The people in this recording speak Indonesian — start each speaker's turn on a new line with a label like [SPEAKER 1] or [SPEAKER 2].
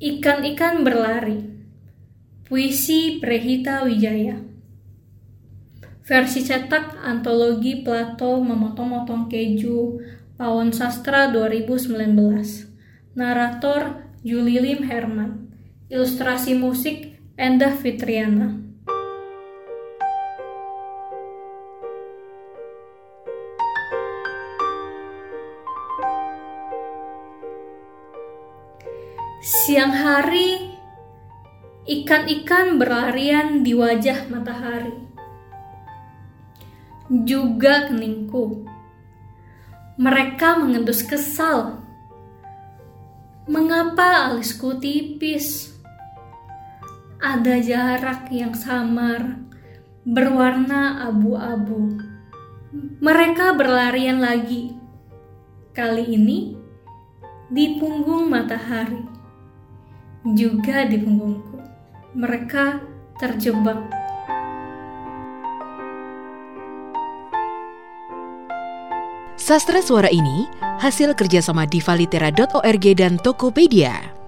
[SPEAKER 1] Ikan-ikan berlari. Puisi Prehita Wijaya. Versi cetak antologi Plato memotong-motong keju Pawon Sastra 2019. Narator Julilim Herman. Ilustrasi musik Endah Fitriana. Siang hari, ikan-ikan berlarian di wajah matahari. Juga keningku. Mereka mengendus kesal. Mengapa alisku tipis? Ada jarak yang samar, berwarna abu-abu. Mereka berlarian lagi. Kali ini di punggung matahari juga di punggungku. Mereka terjebak.
[SPEAKER 2] Sastra suara ini hasil kerjasama divalitera.org dan Tokopedia.